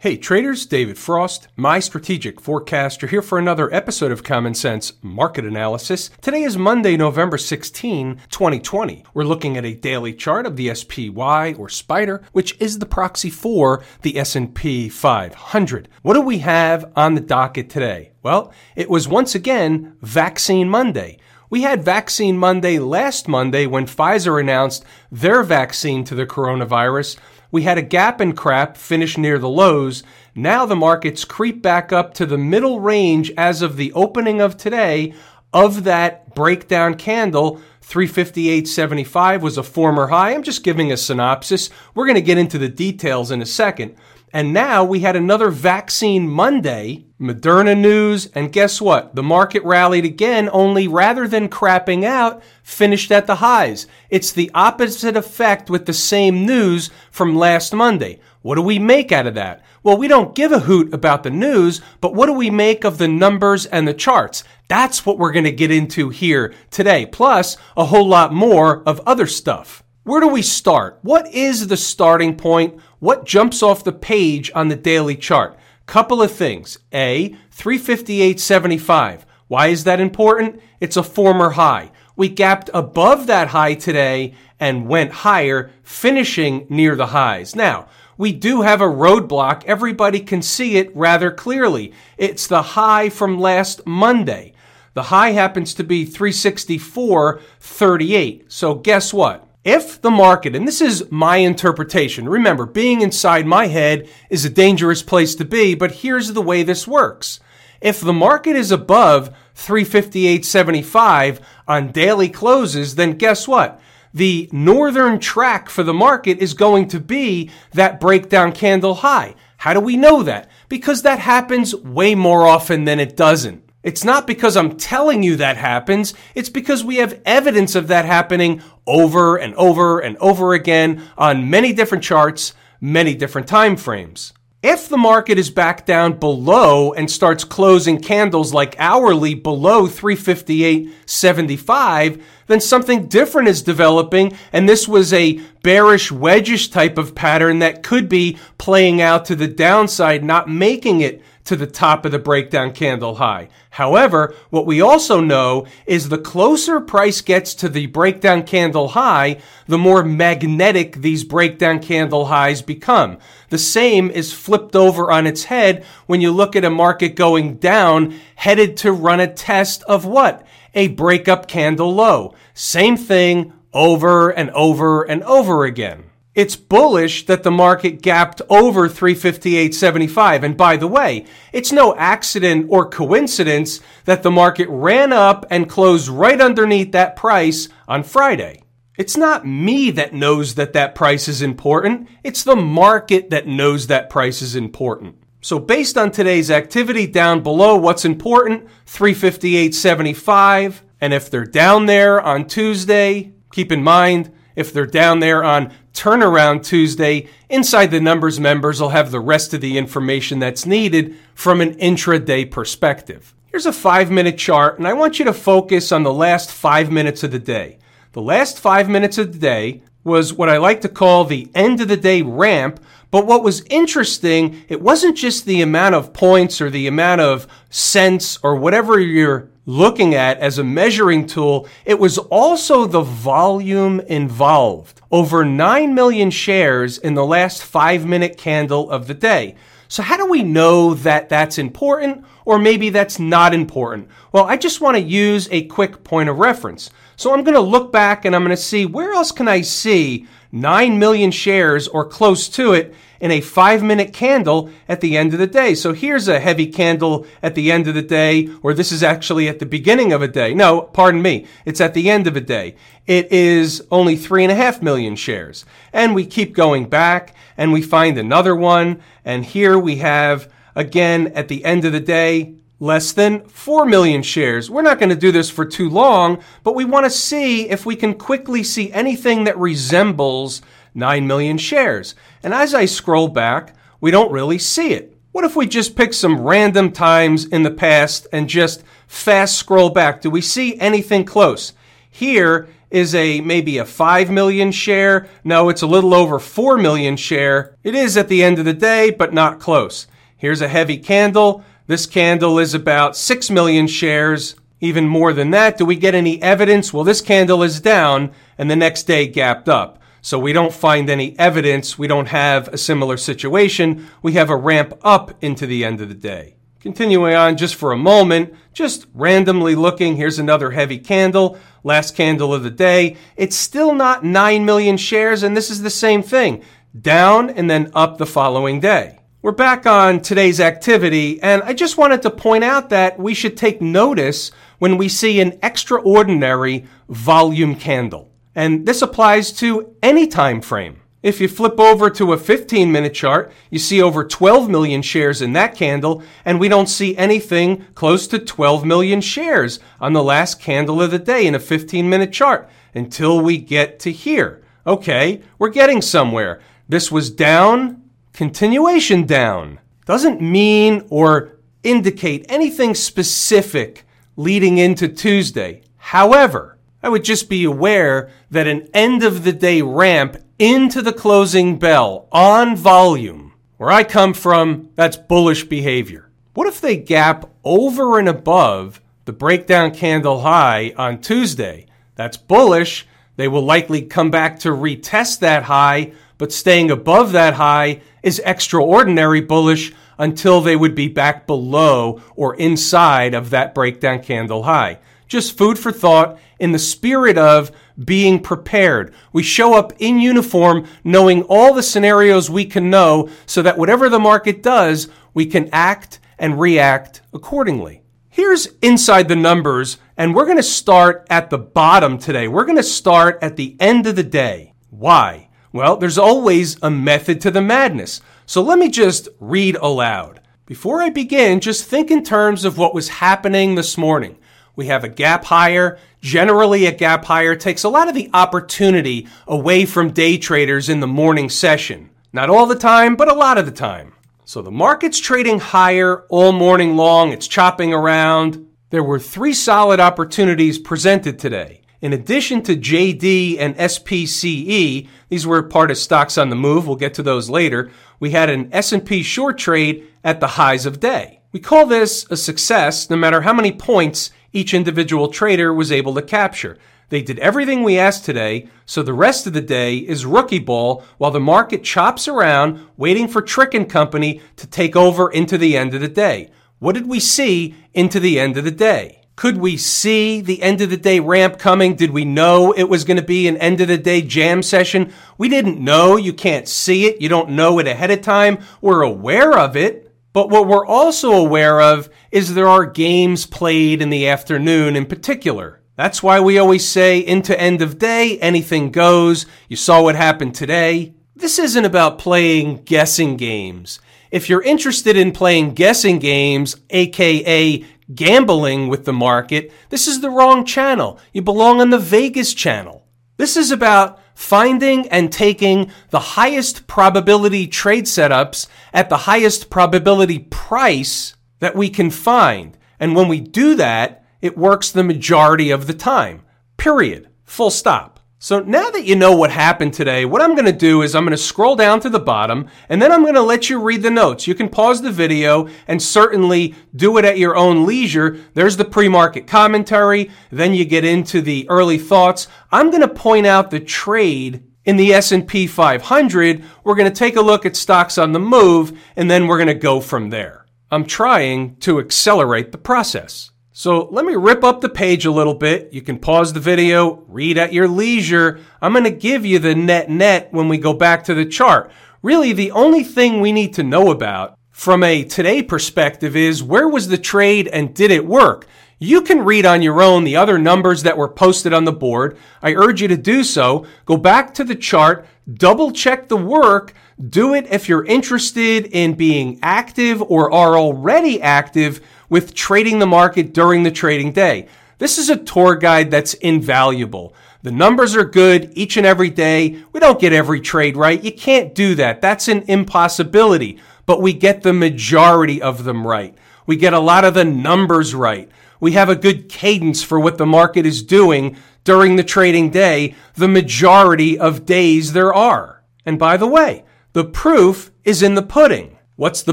Hey traders, David Frost, my strategic forecaster here for another episode of Common Sense Market Analysis. Today is Monday, November 16, 2020. We're looking at a daily chart of the SPY or Spider, which is the proxy for the S&P 500. What do we have on the docket today? Well, it was once again Vaccine Monday. We had Vaccine Monday last Monday when Pfizer announced their vaccine to the coronavirus we had a gap and crap finish near the lows. Now the markets creep back up to the middle range as of the opening of today of that breakdown candle. 358.75 was a former high. I'm just giving a synopsis. We're going to get into the details in a second. And now we had another vaccine Monday, Moderna news, and guess what? The market rallied again, only rather than crapping out, finished at the highs. It's the opposite effect with the same news from last Monday. What do we make out of that? Well, we don't give a hoot about the news, but what do we make of the numbers and the charts? That's what we're going to get into here today, plus a whole lot more of other stuff. Where do we start? What is the starting point? What jumps off the page on the daily chart? Couple of things. A, 358.75. Why is that important? It's a former high. We gapped above that high today and went higher, finishing near the highs. Now, we do have a roadblock. Everybody can see it rather clearly. It's the high from last Monday. The high happens to be 364.38. So guess what? If the market, and this is my interpretation, remember, being inside my head is a dangerous place to be, but here's the way this works. If the market is above 358.75 on daily closes, then guess what? The northern track for the market is going to be that breakdown candle high. How do we know that? Because that happens way more often than it doesn't. It's not because I'm telling you that happens. It's because we have evidence of that happening over and over and over again on many different charts, many different time frames. If the market is back down below and starts closing candles like hourly below 358.75, then something different is developing. And this was a bearish wedgish type of pattern that could be playing out to the downside, not making it to the top of the breakdown candle high. However, what we also know is the closer price gets to the breakdown candle high, the more magnetic these breakdown candle highs become. The same is flipped over on its head when you look at a market going down, headed to run a test of what? A breakup candle low. Same thing over and over and over again. It's bullish that the market gapped over 358.75. And by the way, it's no accident or coincidence that the market ran up and closed right underneath that price on Friday. It's not me that knows that that price is important. It's the market that knows that price is important. So based on today's activity down below, what's important? 358.75. And if they're down there on Tuesday, keep in mind, if they're down there on turnaround Tuesday, Inside the Numbers members will have the rest of the information that's needed from an intraday perspective. Here's a five minute chart, and I want you to focus on the last five minutes of the day. The last five minutes of the day was what I like to call the end of the day ramp. But what was interesting, it wasn't just the amount of points or the amount of cents or whatever you're looking at as a measuring tool, it was also the volume involved. Over 9 million shares in the last five minute candle of the day. So how do we know that that's important or maybe that's not important? Well, I just want to use a quick point of reference. So I'm going to look back and I'm going to see where else can I see 9 million shares or close to it in a five minute candle at the end of the day. So here's a heavy candle at the end of the day, or this is actually at the beginning of a day. No, pardon me. It's at the end of a day. It is only three and a half million shares. And we keep going back and we find another one. And here we have again at the end of the day, less than 4 million shares. We're not going to do this for too long, but we want to see if we can quickly see anything that resembles 9 million shares. And as I scroll back, we don't really see it. What if we just pick some random times in the past and just fast scroll back? Do we see anything close? Here is a maybe a 5 million share. No, it's a little over 4 million share. It is at the end of the day, but not close. Here's a heavy candle. This candle is about 6 million shares. Even more than that, do we get any evidence? Well, this candle is down and the next day gapped up. So we don't find any evidence. We don't have a similar situation. We have a ramp up into the end of the day. Continuing on just for a moment, just randomly looking, here's another heavy candle, last candle of the day. It's still not 9 million shares, and this is the same thing down and then up the following day. We're back on today's activity, and I just wanted to point out that we should take notice when we see an extraordinary volume candle. And this applies to any time frame. If you flip over to a 15 minute chart, you see over 12 million shares in that candle, and we don't see anything close to 12 million shares on the last candle of the day in a 15 minute chart until we get to here. Okay, we're getting somewhere. This was down, continuation down. Doesn't mean or indicate anything specific leading into Tuesday. However, I would just be aware that an end of the day ramp into the closing bell on volume, where I come from, that's bullish behavior. What if they gap over and above the breakdown candle high on Tuesday? That's bullish. They will likely come back to retest that high, but staying above that high is extraordinary bullish until they would be back below or inside of that breakdown candle high. Just food for thought in the spirit of being prepared. We show up in uniform knowing all the scenarios we can know so that whatever the market does, we can act and react accordingly. Here's inside the numbers, and we're going to start at the bottom today. We're going to start at the end of the day. Why? Well, there's always a method to the madness. So let me just read aloud. Before I begin, just think in terms of what was happening this morning. We have a gap higher. Generally, a gap higher takes a lot of the opportunity away from day traders in the morning session. Not all the time, but a lot of the time. So the market's trading higher all morning long. It's chopping around. There were three solid opportunities presented today. In addition to JD and SPCE, these were part of stocks on the move. We'll get to those later. We had an S&P short trade at the highs of day. We call this a success no matter how many points each individual trader was able to capture. They did everything we asked today, so the rest of the day is rookie ball while the market chops around waiting for Trick and Company to take over into the end of the day. What did we see into the end of the day? Could we see the end of the day ramp coming? Did we know it was going to be an end of the day jam session? We didn't know. You can't see it. You don't know it ahead of time. We're aware of it. But what we're also aware of is there are games played in the afternoon in particular. That's why we always say into end of day, anything goes. You saw what happened today. This isn't about playing guessing games. If you're interested in playing guessing games, aka gambling with the market, this is the wrong channel. You belong on the Vegas channel. This is about finding and taking the highest probability trade setups at the highest probability price that we can find. And when we do that, it works the majority of the time. Period. Full stop. So now that you know what happened today, what I'm going to do is I'm going to scroll down to the bottom and then I'm going to let you read the notes. You can pause the video and certainly do it at your own leisure. There's the pre-market commentary. Then you get into the early thoughts. I'm going to point out the trade in the S&P 500. We're going to take a look at stocks on the move and then we're going to go from there. I'm trying to accelerate the process. So let me rip up the page a little bit. You can pause the video, read at your leisure. I'm going to give you the net net when we go back to the chart. Really, the only thing we need to know about from a today perspective is where was the trade and did it work? You can read on your own the other numbers that were posted on the board. I urge you to do so. Go back to the chart, double check the work, do it if you're interested in being active or are already active with trading the market during the trading day. This is a tour guide that's invaluable. The numbers are good each and every day. We don't get every trade right. You can't do that. That's an impossibility, but we get the majority of them right. We get a lot of the numbers right. We have a good cadence for what the market is doing during the trading day the majority of days there are. And by the way, the proof is in the pudding. What's the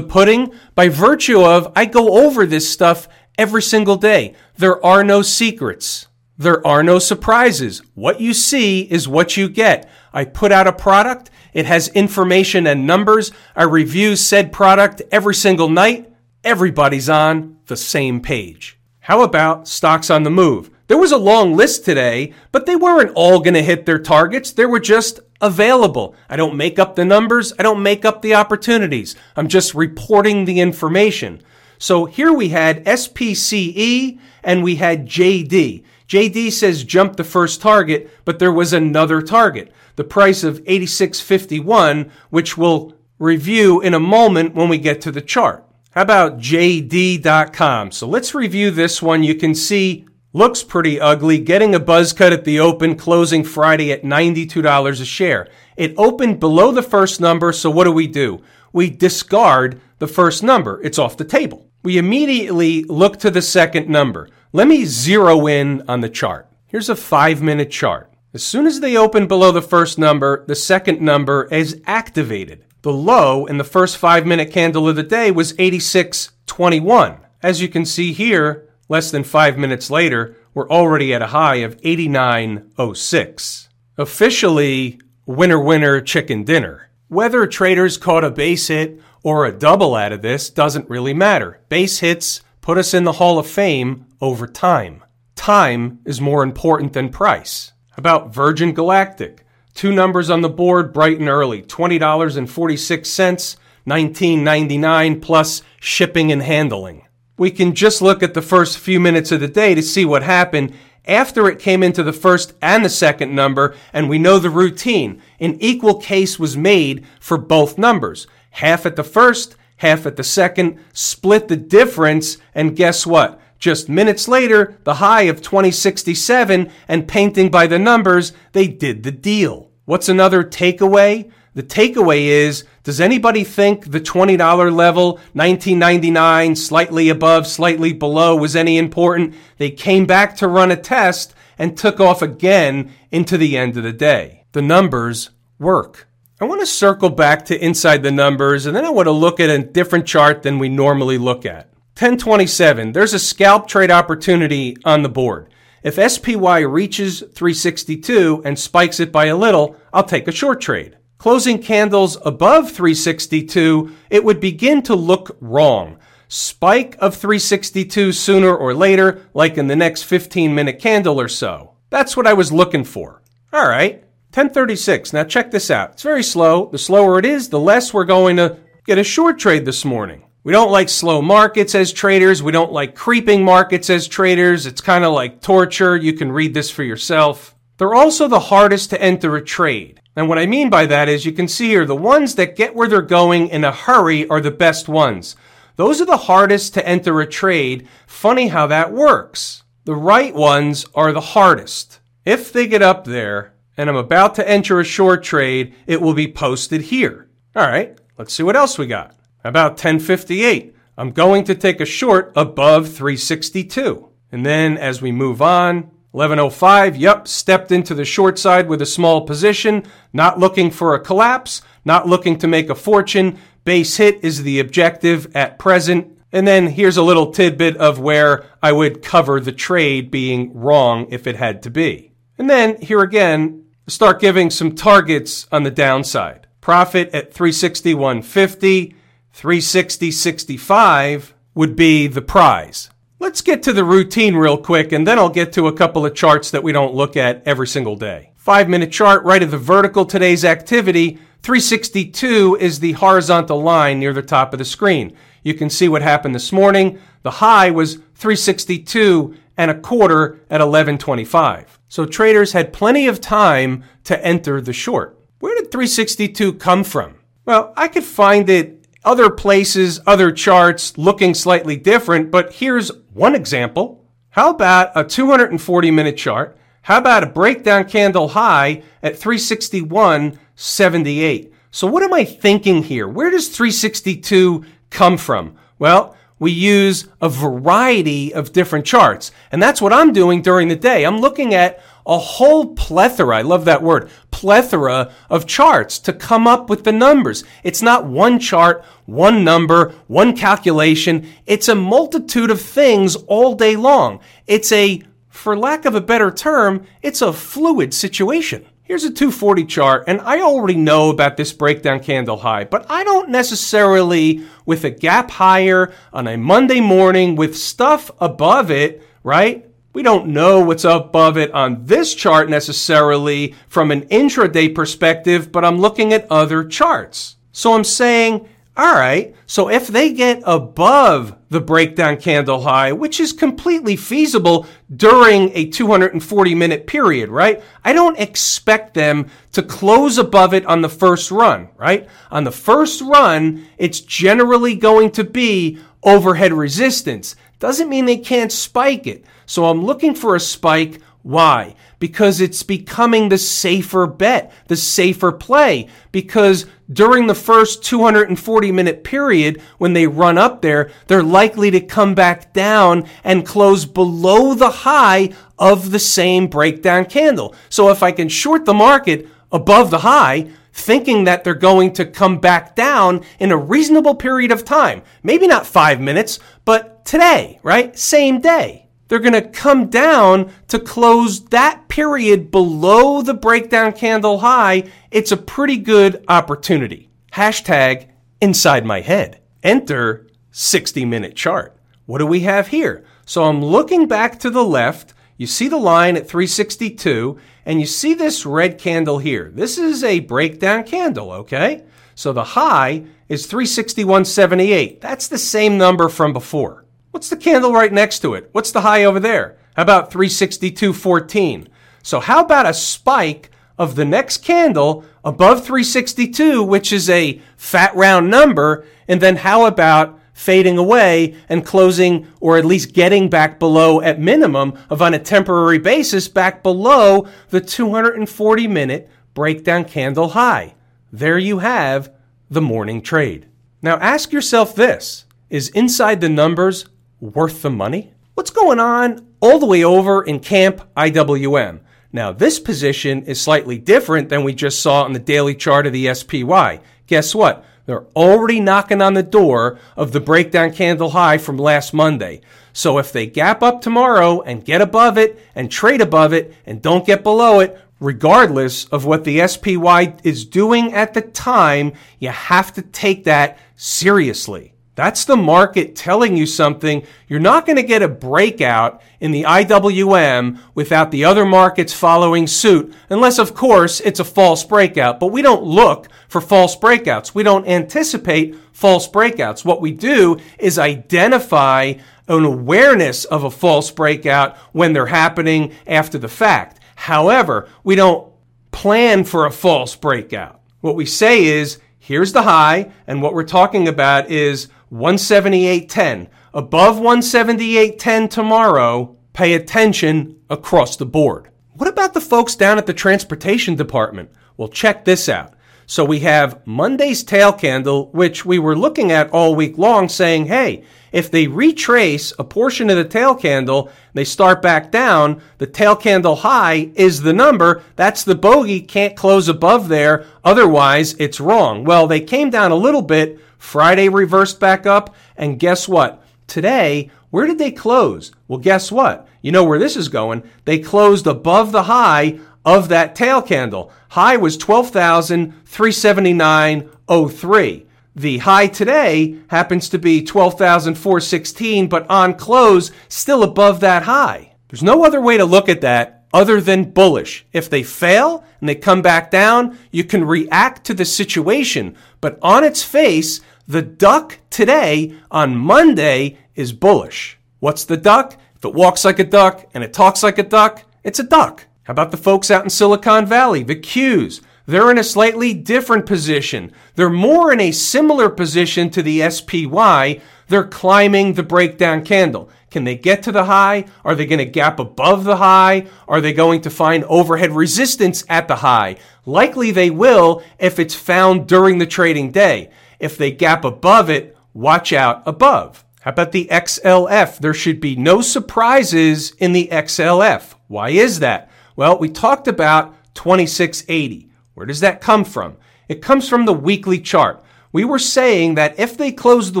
pudding? By virtue of I go over this stuff every single day. There are no secrets. There are no surprises. What you see is what you get. I put out a product. It has information and numbers. I review said product every single night. Everybody's on the same page. How about stocks on the move? There was a long list today, but they weren't all going to hit their targets. There were just available. I don't make up the numbers. I don't make up the opportunities. I'm just reporting the information. So here we had SPCE and we had JD. JD says jump the first target, but there was another target, the price of 86.51, which we'll review in a moment when we get to the chart. How about JD.com? So let's review this one. You can see looks pretty ugly, getting a buzz cut at the open, closing Friday at $92 a share. It opened below the first number, so what do we do? We discard the first number. It's off the table. We immediately look to the second number. Let me zero in on the chart. Here's a five minute chart. As soon as they open below the first number, the second number is activated. The low in the first five minute candle of the day was 86.21. As you can see here, less than five minutes later, we're already at a high of 89.06. Officially, winner winner chicken dinner. Whether traders caught a base hit or a double out of this doesn't really matter. Base hits put us in the Hall of Fame over time. Time is more important than price. About Virgin Galactic? Two numbers on the board bright and early $20.46, $19.99 plus shipping and handling. We can just look at the first few minutes of the day to see what happened after it came into the first and the second number, and we know the routine. An equal case was made for both numbers. Half at the first, half at the second, split the difference, and guess what? Just minutes later, the high of 2067 and painting by the numbers, they did the deal. What's another takeaway? The takeaway is, does anybody think the $20 level, 1999, slightly above, slightly below was any important? They came back to run a test and took off again into the end of the day. The numbers work. I want to circle back to inside the numbers and then I want to look at a different chart than we normally look at. 1027, there's a scalp trade opportunity on the board. If SPY reaches 362 and spikes it by a little, I'll take a short trade. Closing candles above 362, it would begin to look wrong. Spike of 362 sooner or later, like in the next 15 minute candle or so. That's what I was looking for. All right. 1036. Now check this out. It's very slow. The slower it is, the less we're going to get a short trade this morning. We don't like slow markets as traders. We don't like creeping markets as traders. It's kind of like torture. You can read this for yourself. They're also the hardest to enter a trade. And what I mean by that is you can see here the ones that get where they're going in a hurry are the best ones. Those are the hardest to enter a trade. Funny how that works. The right ones are the hardest. If they get up there, and I'm about to enter a short trade, it will be posted here. All right, let's see what else we got. About 1058, I'm going to take a short above 362. And then as we move on, 1105, yep, stepped into the short side with a small position, not looking for a collapse, not looking to make a fortune. Base hit is the objective at present. And then here's a little tidbit of where I would cover the trade being wrong if it had to be. And then here again, start giving some targets on the downside. Profit at 361.50, 360.65 would be the prize. Let's get to the routine real quick and then I'll get to a couple of charts that we don't look at every single day. 5 minute chart right of the vertical today's activity, 362 is the horizontal line near the top of the screen. You can see what happened this morning. The high was 362 and a quarter at 1125. So traders had plenty of time to enter the short. Where did 362 come from? Well, I could find it other places, other charts looking slightly different, but here's one example. How about a 240 minute chart? How about a breakdown candle high at 361.78? So what am I thinking here? Where does 362 come from? Well, we use a variety of different charts. And that's what I'm doing during the day. I'm looking at a whole plethora, I love that word, plethora of charts to come up with the numbers. It's not one chart, one number, one calculation. It's a multitude of things all day long. It's a, for lack of a better term, it's a fluid situation. Here's a 240 chart, and I already know about this breakdown candle high, but I don't necessarily, with a gap higher on a Monday morning with stuff above it, right? We don't know what's above it on this chart necessarily from an intraday perspective, but I'm looking at other charts. So I'm saying all right. So if they get above the breakdown candle high, which is completely feasible during a 240 minute period, right? I don't expect them to close above it on the first run, right? On the first run, it's generally going to be overhead resistance. Doesn't mean they can't spike it. So I'm looking for a spike why? Because it's becoming the safer bet, the safer play. Because during the first 240 minute period, when they run up there, they're likely to come back down and close below the high of the same breakdown candle. So if I can short the market above the high, thinking that they're going to come back down in a reasonable period of time, maybe not five minutes, but today, right? Same day they're going to come down to close that period below the breakdown candle high. It's a pretty good opportunity. Hashtag inside my head. Enter 60 minute chart. What do we have here? So I'm looking back to the left. You see the line at 362 and you see this red candle here. This is a breakdown candle, okay? So the high is 361.78. That's the same number from before. What's the candle right next to it? What's the high over there? How about 362.14? So how about a spike of the next candle above 362, which is a fat round number, and then how about fading away and closing or at least getting back below at minimum of on a temporary basis back below the 240 minute breakdown candle high. There you have the morning trade. Now ask yourself this, is inside the numbers worth the money? What's going on all the way over in Camp IWM? Now, this position is slightly different than we just saw on the daily chart of the SPY. Guess what? They're already knocking on the door of the breakdown candle high from last Monday. So if they gap up tomorrow and get above it and trade above it and don't get below it, regardless of what the SPY is doing at the time, you have to take that seriously. That's the market telling you something. You're not going to get a breakout in the IWM without the other markets following suit, unless, of course, it's a false breakout. But we don't look for false breakouts. We don't anticipate false breakouts. What we do is identify an awareness of a false breakout when they're happening after the fact. However, we don't plan for a false breakout. What we say is, here's the high, and what we're talking about is 178.10. Above 178.10 tomorrow, pay attention across the board. What about the folks down at the transportation department? Well, check this out. So we have Monday's tail candle, which we were looking at all week long, saying, hey, if they retrace a portion of the tail candle, they start back down, the tail candle high is the number. That's the bogey, can't close above there. Otherwise, it's wrong. Well, they came down a little bit, Friday reversed back up, and guess what? Today, where did they close? Well, guess what? You know where this is going. They closed above the high of that tail candle. High was 12,379.03. The high today happens to be 12,416, but on close, still above that high. There's no other way to look at that other than bullish. If they fail and they come back down, you can react to the situation. But on its face, the duck today on Monday is bullish. What's the duck? If it walks like a duck and it talks like a duck, it's a duck. How about the folks out in Silicon Valley, the Qs? They're in a slightly different position. They're more in a similar position to the SPY. They're climbing the breakdown candle. Can they get to the high? Are they going to gap above the high? Are they going to find overhead resistance at the high? Likely they will if it's found during the trading day. If they gap above it, watch out above. How about the XLF? There should be no surprises in the XLF. Why is that? Well, we talked about 2680. Where does that come from? It comes from the weekly chart. We were saying that if they close the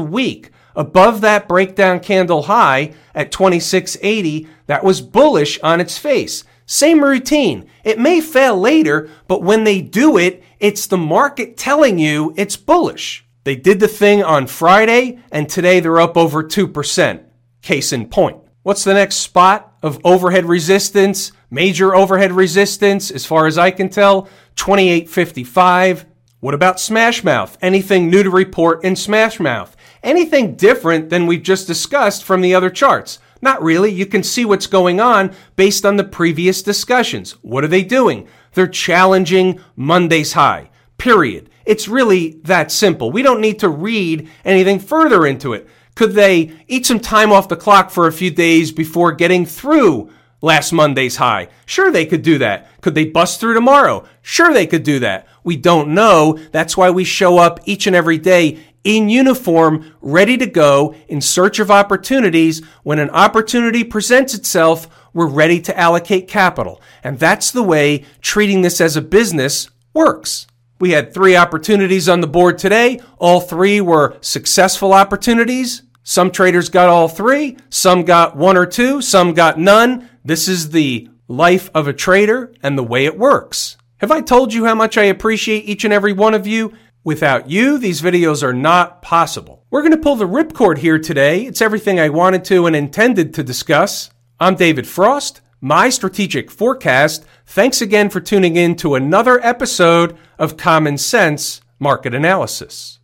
week above that breakdown candle high at 2680, that was bullish on its face. Same routine. It may fail later, but when they do it, it's the market telling you it's bullish. They did the thing on Friday, and today they're up over 2%. Case in point. What's the next spot of overhead resistance? Major overhead resistance, as far as I can tell, 2855. What about Smashmouth? Anything new to report in Smashmouth? Anything different than we've just discussed from the other charts? Not really. You can see what's going on based on the previous discussions. What are they doing? They're challenging Monday's high. Period. It's really that simple. We don't need to read anything further into it. Could they eat some time off the clock for a few days before getting through last Monday's high? Sure, they could do that. Could they bust through tomorrow? Sure, they could do that. We don't know. That's why we show up each and every day in uniform, ready to go in search of opportunities. When an opportunity presents itself, we're ready to allocate capital. And that's the way treating this as a business works. We had three opportunities on the board today. All three were successful opportunities. Some traders got all three, some got one or two, some got none. This is the life of a trader and the way it works. Have I told you how much I appreciate each and every one of you? Without you, these videos are not possible. We're going to pull the ripcord here today. It's everything I wanted to and intended to discuss. I'm David Frost my strategic forecast. Thanks again for tuning in to another episode of Common Sense Market Analysis.